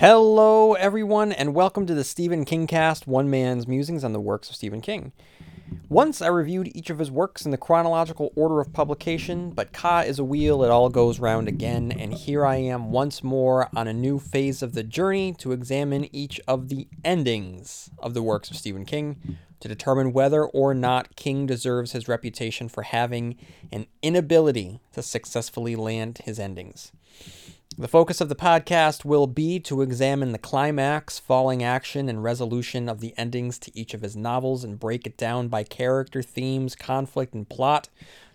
Hello, everyone, and welcome to the Stephen King cast, one man's musings on the works of Stephen King. Once I reviewed each of his works in the chronological order of publication, but Ka is a wheel, it all goes round again, and here I am once more on a new phase of the journey to examine each of the endings of the works of Stephen King to determine whether or not King deserves his reputation for having an inability to successfully land his endings. The focus of the podcast will be to examine the climax, falling action, and resolution of the endings to each of his novels and break it down by character, themes, conflict, and plot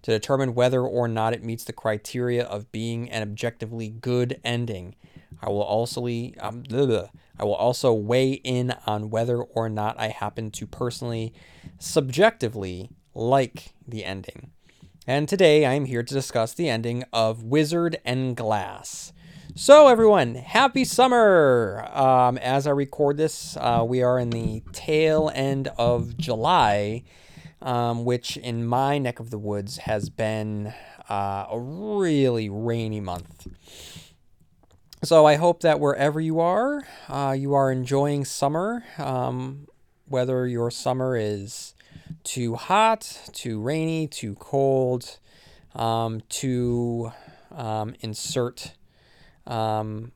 to determine whether or not it meets the criteria of being an objectively good ending. I will also um, I will also weigh in on whether or not I happen to personally, subjectively like the ending. And today I am here to discuss the ending of Wizard and Glass. So, everyone, happy summer! Um, as I record this, uh, we are in the tail end of July, um, which in my neck of the woods has been uh, a really rainy month. So, I hope that wherever you are, uh, you are enjoying summer, um, whether your summer is too hot, too rainy, too cold, um, to um, insert um,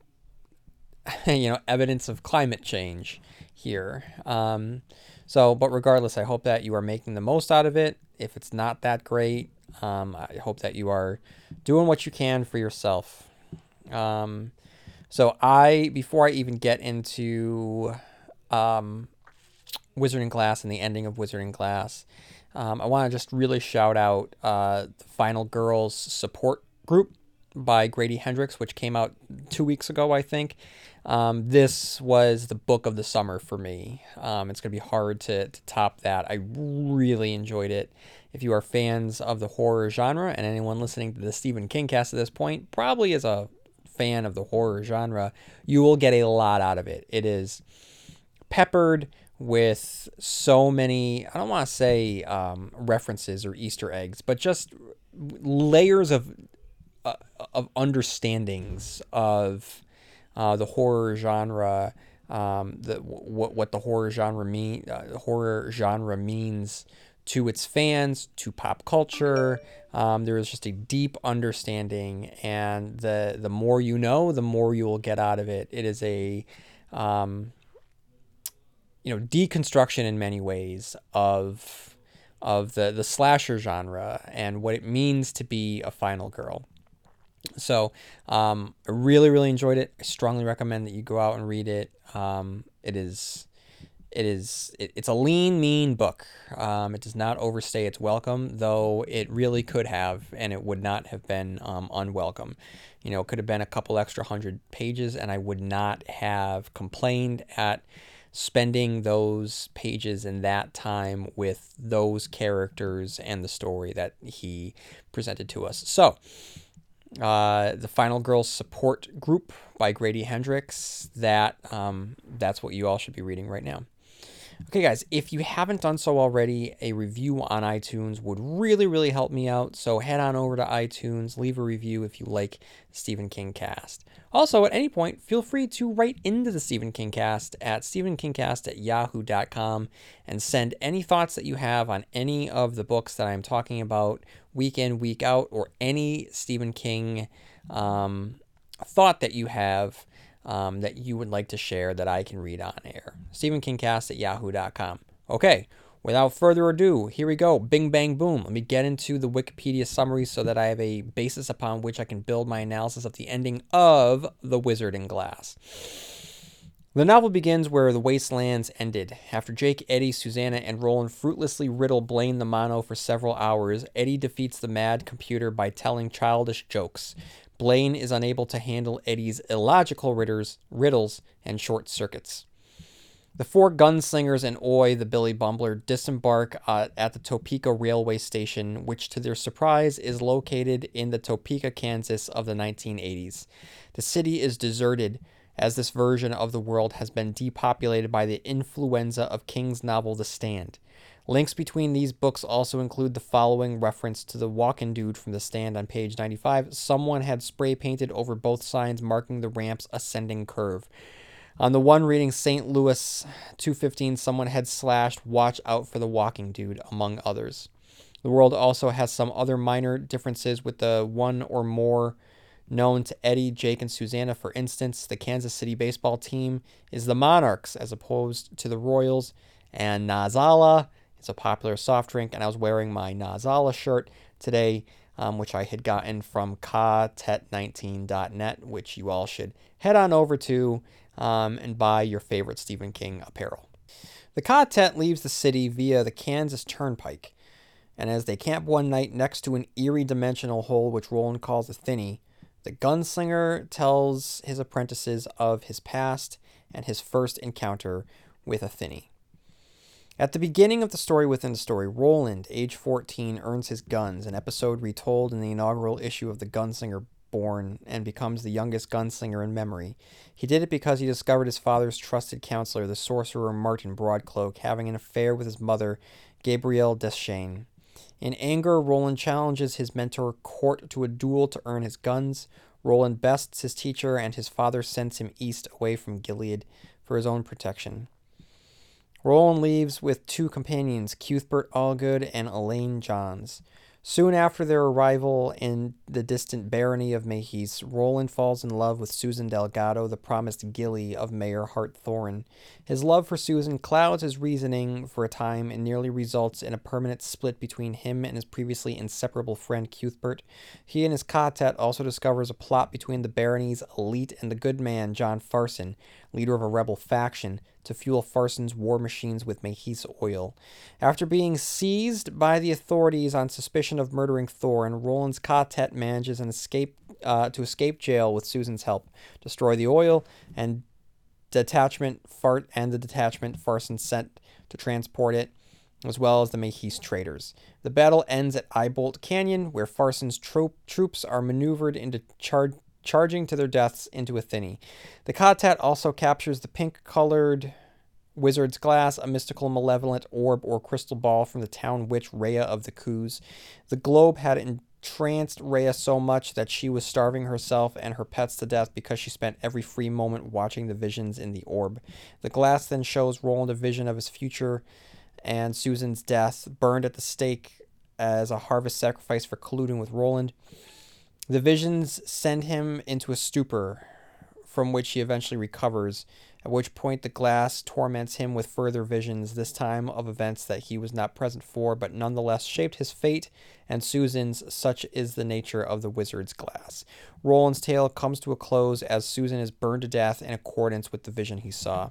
you know, evidence of climate change here. Um, so, but regardless, I hope that you are making the most out of it. If it's not that great, um, I hope that you are doing what you can for yourself. Um, so, I, before I even get into um, Wizard and Glass and the ending of Wizard and Glass, um, I want to just really shout out uh, the Final Girls support group by Grady Hendrix, which came out two weeks ago, I think. Um, this was the book of the summer for me. Um, it's going to be hard to, to top that. I really enjoyed it. If you are fans of the horror genre, and anyone listening to the Stephen King cast at this point probably is a fan of the horror genre, you will get a lot out of it. It is peppered with so many, I don't want to say um, references or Easter eggs, but just layers of uh, of understandings of uh, the horror genre, um, the what what the horror genre mean uh, horror genre means to its fans, to pop culture. Um, there is just a deep understanding, and the the more you know, the more you will get out of it. It is a um, you know deconstruction in many ways of of the the slasher genre and what it means to be a final girl. So um, I really, really enjoyed it. I strongly recommend that you go out and read it. Um, it is, it is, it, it's a lean, mean book. Um, it does not overstay its welcome, though it really could have, and it would not have been um, unwelcome. You know, it could have been a couple extra hundred pages, and I would not have complained at spending those pages in that time with those characters and the story that he presented to us. So, uh, the Final Girls Support Group by Grady Hendrix. That um, that's what you all should be reading right now. Okay, guys, if you haven't done so already, a review on iTunes would really, really help me out. So head on over to iTunes, leave a review if you like Stephen King cast. Also, at any point, feel free to write into the Stephen King cast at stephenkingcast at yahoo.com and send any thoughts that you have on any of the books that I'm talking about week in, week out, or any Stephen King um, thought that you have um, that you would like to share that I can read on air. StephenKingcast at yahoo.com. Okay, without further ado, here we go. Bing, bang, boom. Let me get into the Wikipedia summary so that I have a basis upon which I can build my analysis of the ending of The Wizard in Glass. The novel begins where the Wastelands ended. After Jake, Eddie, Susanna, and Roland fruitlessly riddle Blaine the Mono for several hours, Eddie defeats the mad computer by telling childish jokes. Blaine is unable to handle Eddie's illogical riddles, and short circuits. The four gunslingers and Oy, the Billy Bumbler, disembark uh, at the Topeka railway station, which, to their surprise, is located in the Topeka, Kansas of the 1980s. The city is deserted, as this version of the world has been depopulated by the influenza of King's novel The Stand. Links between these books also include the following reference to the walking dude from the stand on page 95. Someone had spray painted over both signs marking the ramp's ascending curve. On the one reading St. Louis 215, someone had slashed, Watch out for the walking dude, among others. The world also has some other minor differences with the one or more known to Eddie, Jake, and Susanna. For instance, the Kansas City baseball team is the Monarchs as opposed to the Royals, and Nozz-A-La is a popular soft drink. And I was wearing my Nozz-A-La shirt today, um, which I had gotten from katet19.net, which you all should head on over to um, and buy your favorite Stephen King apparel. The Ka-Tet leaves the city via the Kansas Turnpike, and as they camp one night next to an eerie dimensional hole which Roland calls a thinny, the gunslinger tells his apprentices of his past and his first encounter with a thinny. At the beginning of the story within the story, Roland, age 14, earns his guns, an episode retold in the inaugural issue of The Gunslinger born and becomes the youngest gunslinger in memory. He did it because he discovered his father's trusted counselor, the sorcerer Martin Broadcloak, having an affair with his mother, Gabrielle Deschaines. In anger, Roland challenges his mentor Cort to a duel to earn his guns. Roland bests his teacher, and his father sends him east away from Gilead for his own protection. Roland leaves with two companions, Cuthbert Allgood and Alain Johns. Soon after their arrival in the distant barony of Mejis, Roland falls in love with Susan Delgado, the promised gilly of Mayor Hart Thorin. His love for Susan clouds his reasoning for a time and nearly results in a permanent split between him and his previously inseparable friend Cuthbert. He and his Ka-Tet also discovers a plot between the barony's elite and the good man John Farson, leader of a rebel faction, to fuel Farson's war machines with Mejis oil. After being seized by the authorities on suspicion of murdering Thorin, Roland's Ka-Tet manages an escape uh, to escape jail with Susan's help, destroy the oil, and detachment Fart and the detachment Farson sent to transport it, as well as the Mejis traders. The battle ends at Eyebolt Canyon, where Farson's tro- troops are maneuvered into charge charging to their deaths into a thinny. The Ka-Tet also captures the pink colored wizard's glass, a mystical malevolent orb or crystal ball from the town witch Rhea of the Coos. The globe had entranced Rhea so much that she was starving herself and her pets to death because she spent every free moment watching the visions in the orb. The glass then shows Roland a vision of his future and Susan's death, burned at the stake as a harvest sacrifice for colluding with Roland. The visions send him into a stupor from which he eventually recovers, at which point the glass torments him with further visions, this time of events that he was not present for, but nonetheless shaped his fate and Susan's, such is the nature of the wizard's glass. Roland's tale comes to a close as Susan is burned to death in accordance with the vision he saw.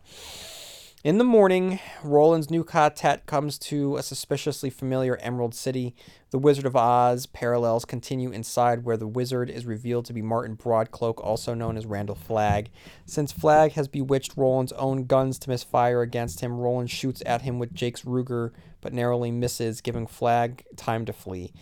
In the morning, Roland's new Ka-Tet comes to a suspiciously familiar Emerald City. The Wizard of Oz parallels continue inside where the wizard is revealed to be Martin Broadcloak, also known as Randall Flagg. Since Flagg has bewitched Roland's own guns to misfire against him, Roland shoots at him with Jake's Ruger, but narrowly misses, giving Flagg time to flee.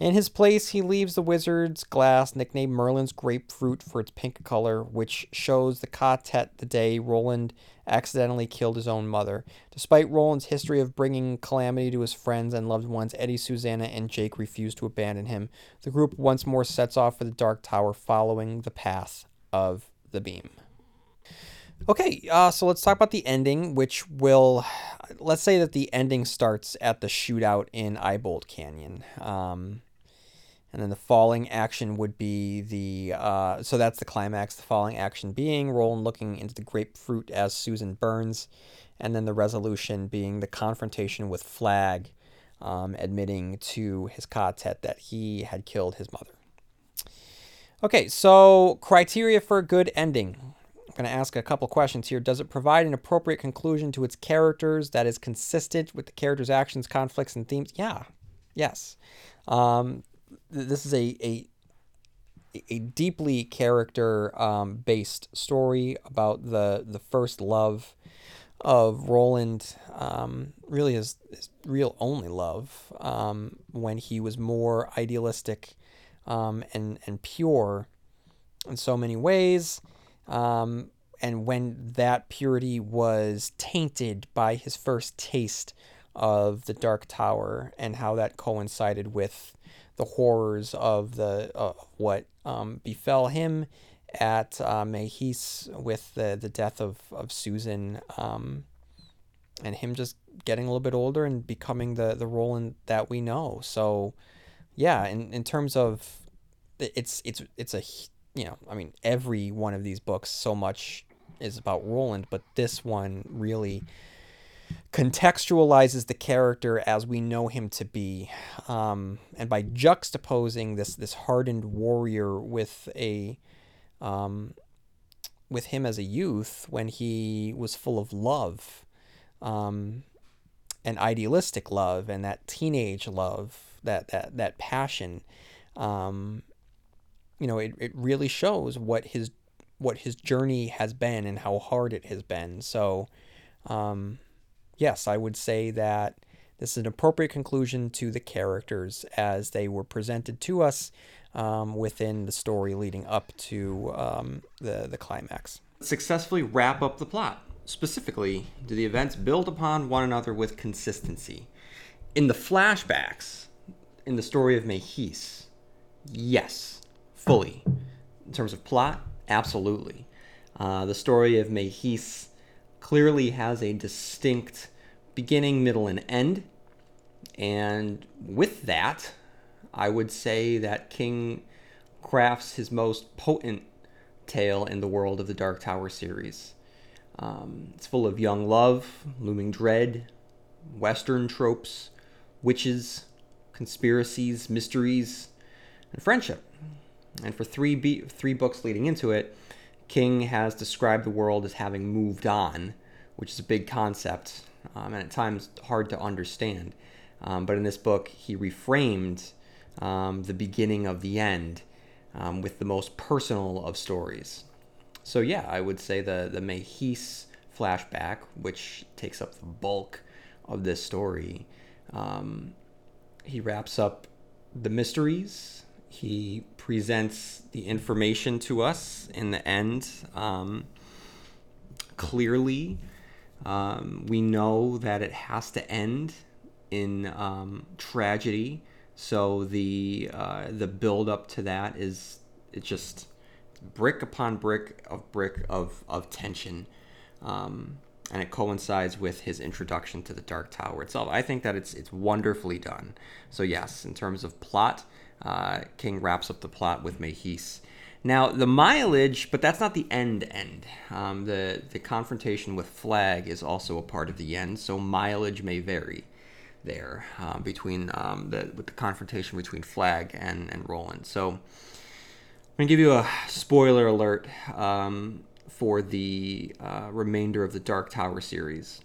In his place, he leaves the wizard's glass, nicknamed Merlin's grapefruit for its pink color, which shows the Ka-Tet the day Roland accidentally killed his own mother. Despite Roland's history of bringing calamity to his friends and loved ones, Eddie, Susanna, and Jake refuse to abandon him. The group once more sets off for the Dark Tower, following the path of the beam. Okay, uh, so let's talk about the ending, which will, let's say that the ending starts at the shootout in Eyebolt Canyon. Um, and then the falling action would be the uh, so that's the climax. The falling action being Roland looking into the grapefruit as Susan burns, and then the resolution being the confrontation with Flagg, um, admitting to his Ka-Tet that he had killed his mother. Okay, so criteria for a good ending. I'm going to ask a couple questions here. Does it provide an appropriate conclusion to its characters that is consistent with the characters' actions, conflicts, and themes? Yeah. Yes. Um, this is a a a deeply character um, based story about the the first love of Roland, um, really his, his real only love, um, when he was more idealistic um, and and pure in so many ways, um, and when that purity was tainted by his first taste of the Dark Tower and how that coincided with the horrors of the uh, what um, befell him at uh, Mejis with the the death of of Susan, um, and him just getting a little bit older and becoming the the Roland that we know. So, yeah, in in terms of it's it's it's a you know I mean every one of these books so much is about Roland, but this one really contextualizes the character as we know him to be, um, and by juxtaposing this this hardened warrior with a um, with him as a youth when he was full of love, um, and idealistic love, and that teenage love, that that that passion. Um, you know, it, it really shows what his what his journey has been and how hard it has been. So, um, yes, I would say that this is an appropriate conclusion to the characters as they were presented to us um, within the story leading up to um, the the climax. Successfully wrap up the plot. Specifically, do the events build upon one another with consistency? In the flashbacks, in the story of Mejis, yes, fully. In terms of plot, absolutely. Uh, the story of Mejis clearly has a distinct beginning, middle, and end. And with that, I would say that King crafts his most potent tale in the world of the Dark Tower series. Um, it's full of young love, looming dread, Western tropes, witches, conspiracies, mysteries, and friendship. And for three be- three books leading into it, King has described the world as having moved on, which is a big concept um, and at times hard to understand. Um, but in this book, he reframed um, the beginning of the end um, with the most personal of stories. So yeah, I would say the the Mejis flashback, which takes up the bulk of this story, um, he wraps up the mysteries. He presents the information to us in the end um, clearly. Um, we know that it has to end in um, tragedy so the uh, the build up to that is it's just brick upon brick of brick of of tension, um, and it coincides with his introduction to the Dark Tower itself. I think that it's it's wonderfully done. So yes, in terms of plot, uh, King wraps up the plot with Mejis. Now the mileage, but that's not the end. End. Um, the the confrontation with Flagg is also a part of the end, so mileage may vary there uh, between um, the with the confrontation between Flagg and and Roland. So I'm gonna give you a spoiler alert um, for the uh, remainder of the Dark Tower series.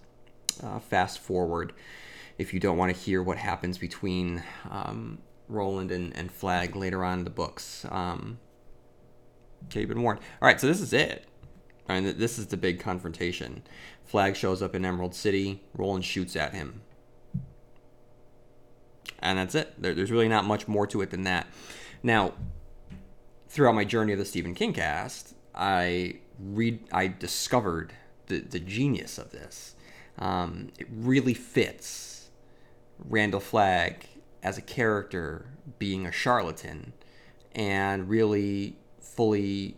Uh, fast forward if you don't want to hear what happens between um, Roland and, and Flagg later on in the books. Um, okay, you've been warned. All right, so this is it. I mean, this is the big confrontation. Flagg shows up in Emerald City. Roland shoots at him and that's it. There, there's really not much more to it than that. Now, throughout my journey of the Stephen King cast, I read, I discovered the, the genius of this. Um, it really fits Randall Flagg as a character being a charlatan and really fully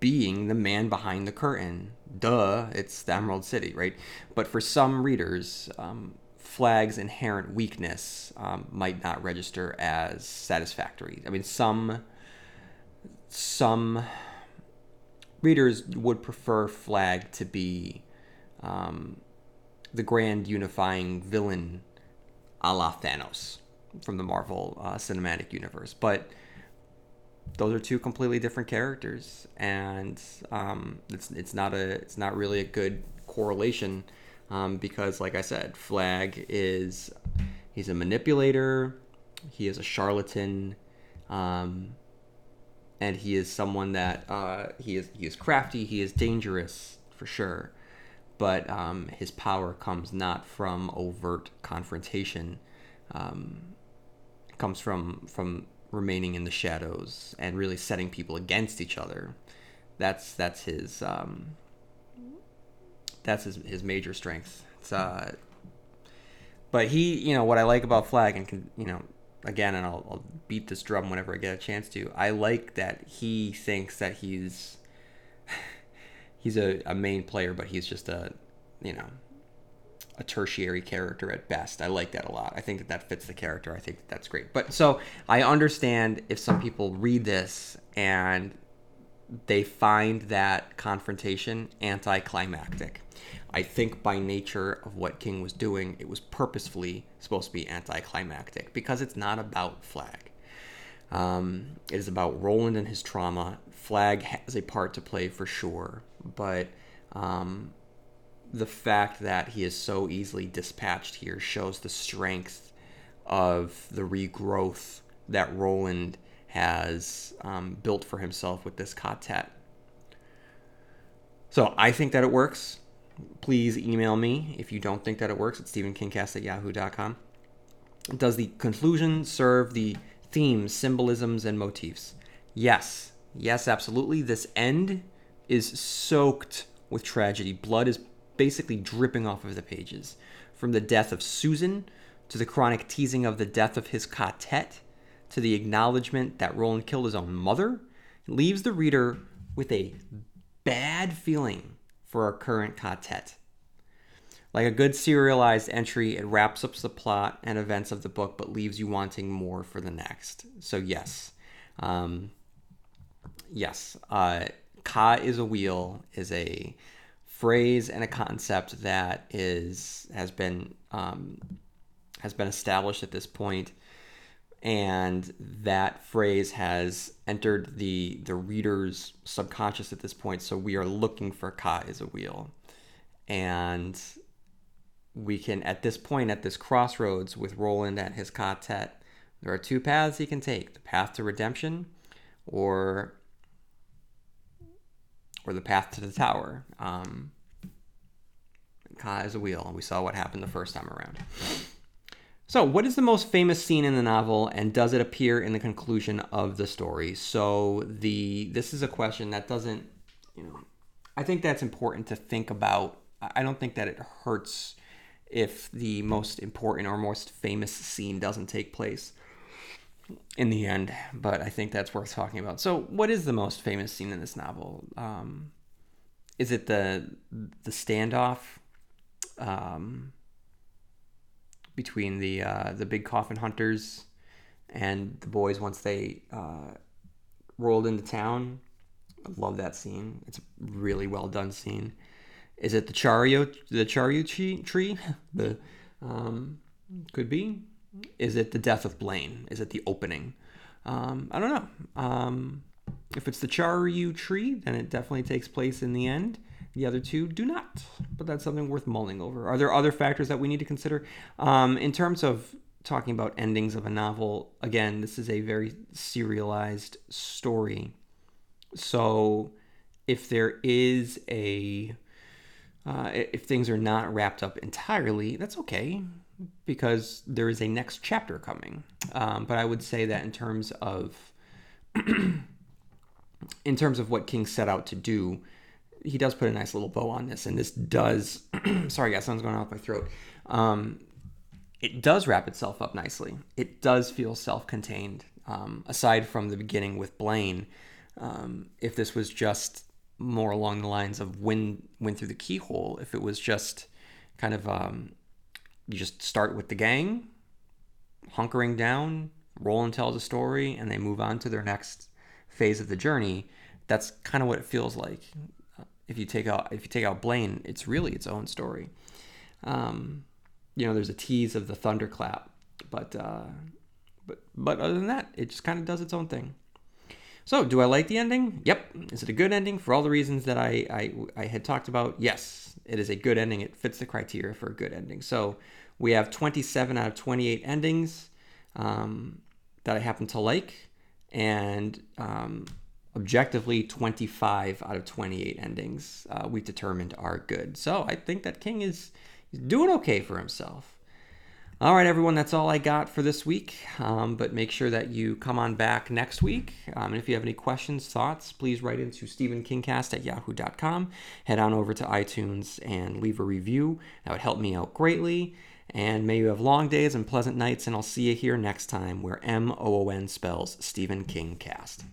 being the man behind the curtain. Duh, it's the Emerald City, right? But for some readers, um, Flagg's inherent weakness um, might not register as satisfactory. I mean, some some readers would prefer Flagg to be um, the grand unifying villain, a la Thanos from the Marvel uh, Cinematic Universe, but those are two completely different characters, and um, it's it's not a it's not really a good correlation um, because, like I said, Flagg is he's a manipulator, he is a charlatan, um, and he is someone that uh, he is he is crafty, he is dangerous for sure, but um, his power comes not from overt confrontation, um, comes from from remaining in the shadows and really setting people against each other. That's that's his um, that's his, his major strength. It's, uh, but he, you know, what I like about Flagg, and can, you know, again, and I'll, I'll beat this drum whenever I get a chance to. I like that he thinks that he's he's a, a main player, but he's just a you know a tertiary character at best. I like that a lot. I think that that fits the character. I think that that's great. But so I understand if some people read this and they find that confrontation anticlimactic. I think by nature of what King was doing, it was purposefully supposed to be anticlimactic because it's not about Flagg. Um, it is about Roland and his trauma. Flagg has a part to play for sure, but um, the fact that he is so easily dispatched here shows the strength of the regrowth that Roland has um, built for himself with this ka-tet. So I think that it works. Please email me if you don't think that it works at stephenkingcast at yahoo.com. Does the conclusion serve the themes, symbolisms, and motifs? Yes. Yes, absolutely. This end is soaked with tragedy. Blood is basically dripping off of the pages. From the death of Susan to the chronic teasing of the death of his ka-tet to the acknowledgement that Roland killed his own mother, leaves the reader with a bad feeling for our current ka-tet. Like a good serialized entry, it wraps up the plot and events of the book, but leaves you wanting more for the next. So yes, um, yes, uh, Ka is a wheel is a phrase and a concept that is has been um, has been established at this point, and that phrase has entered the the reader's subconscious at this point. So we are looking for Ka is a wheel, and we can at this point at this crossroads with Roland at his ka-tet, there are two paths he can take: the path to redemption, or or the path to the tower. Um, Ka is a wheel, we saw what happened the first time around. So, what is the most famous scene in the novel, and does it appear in the conclusion of the story? So, the this is a question that doesn't, you know, I think that's important to think about. I don't think that it hurts if the most important or most famous scene doesn't take place in the end, but I think that's worth talking about. So, what is the most famous scene in this novel? Um, is it the the standoff um, between the uh, the big coffin hunters and the boys once they uh, rolled into town? I love that scene. It's a really well done scene. Is it the Charyou the Charyou tree? the um, could be is it the death of Blaine? Is it the opening? Um, I don't know. Um, if it's the Charyou tree, then it definitely takes place in the end. The other two do not, but that's something worth mulling over. Are there other factors that we need to consider? Um, in terms of talking about endings of a novel, again, this is a very serialized story. So if there is a uh, if things are not wrapped up entirely, that's okay because there is a next chapter coming. Um, but I would say that in terms of in terms of what King set out to do, he does put a nice little bow on this, and this does. sorry, guys, something's going on with my throat. Um, it does wrap itself up nicely. It does feel self-contained. Um, aside from the beginning with Blaine, um, if this was just more along the lines of win went through the keyhole, if it was just kind of um, you just start with the gang, hunkering down, Roland tells a story, and they move on to their next phase of the journey. That's kind of what it feels like. If you take out if you take out Blaine, it's really its own story. Um, you know, there's a tease of the thunderclap, but uh, but but other than that, it just kind of does its own thing. So, do I like the ending? Yep. Is it a good ending for all the reasons that I, I, I had talked about? Yes, it is a good ending. It fits the criteria for a good ending. So, we have 27 out of 28 endings um, that I happen to like, and um, objectively, 25 out of 28 endings uh, we've determined are good. So, I think that King is, is doing okay for himself. All right, everyone, that's all I got for this week. Um, but make sure that you come on back next week. Um, and if you have any questions, thoughts, please write into StephenKingcast at yahoo.com. Head on over to iTunes and leave a review. That would help me out greatly. And may you have long days and pleasant nights, and I'll see you here next time where M O O N spells Stephen King Cast.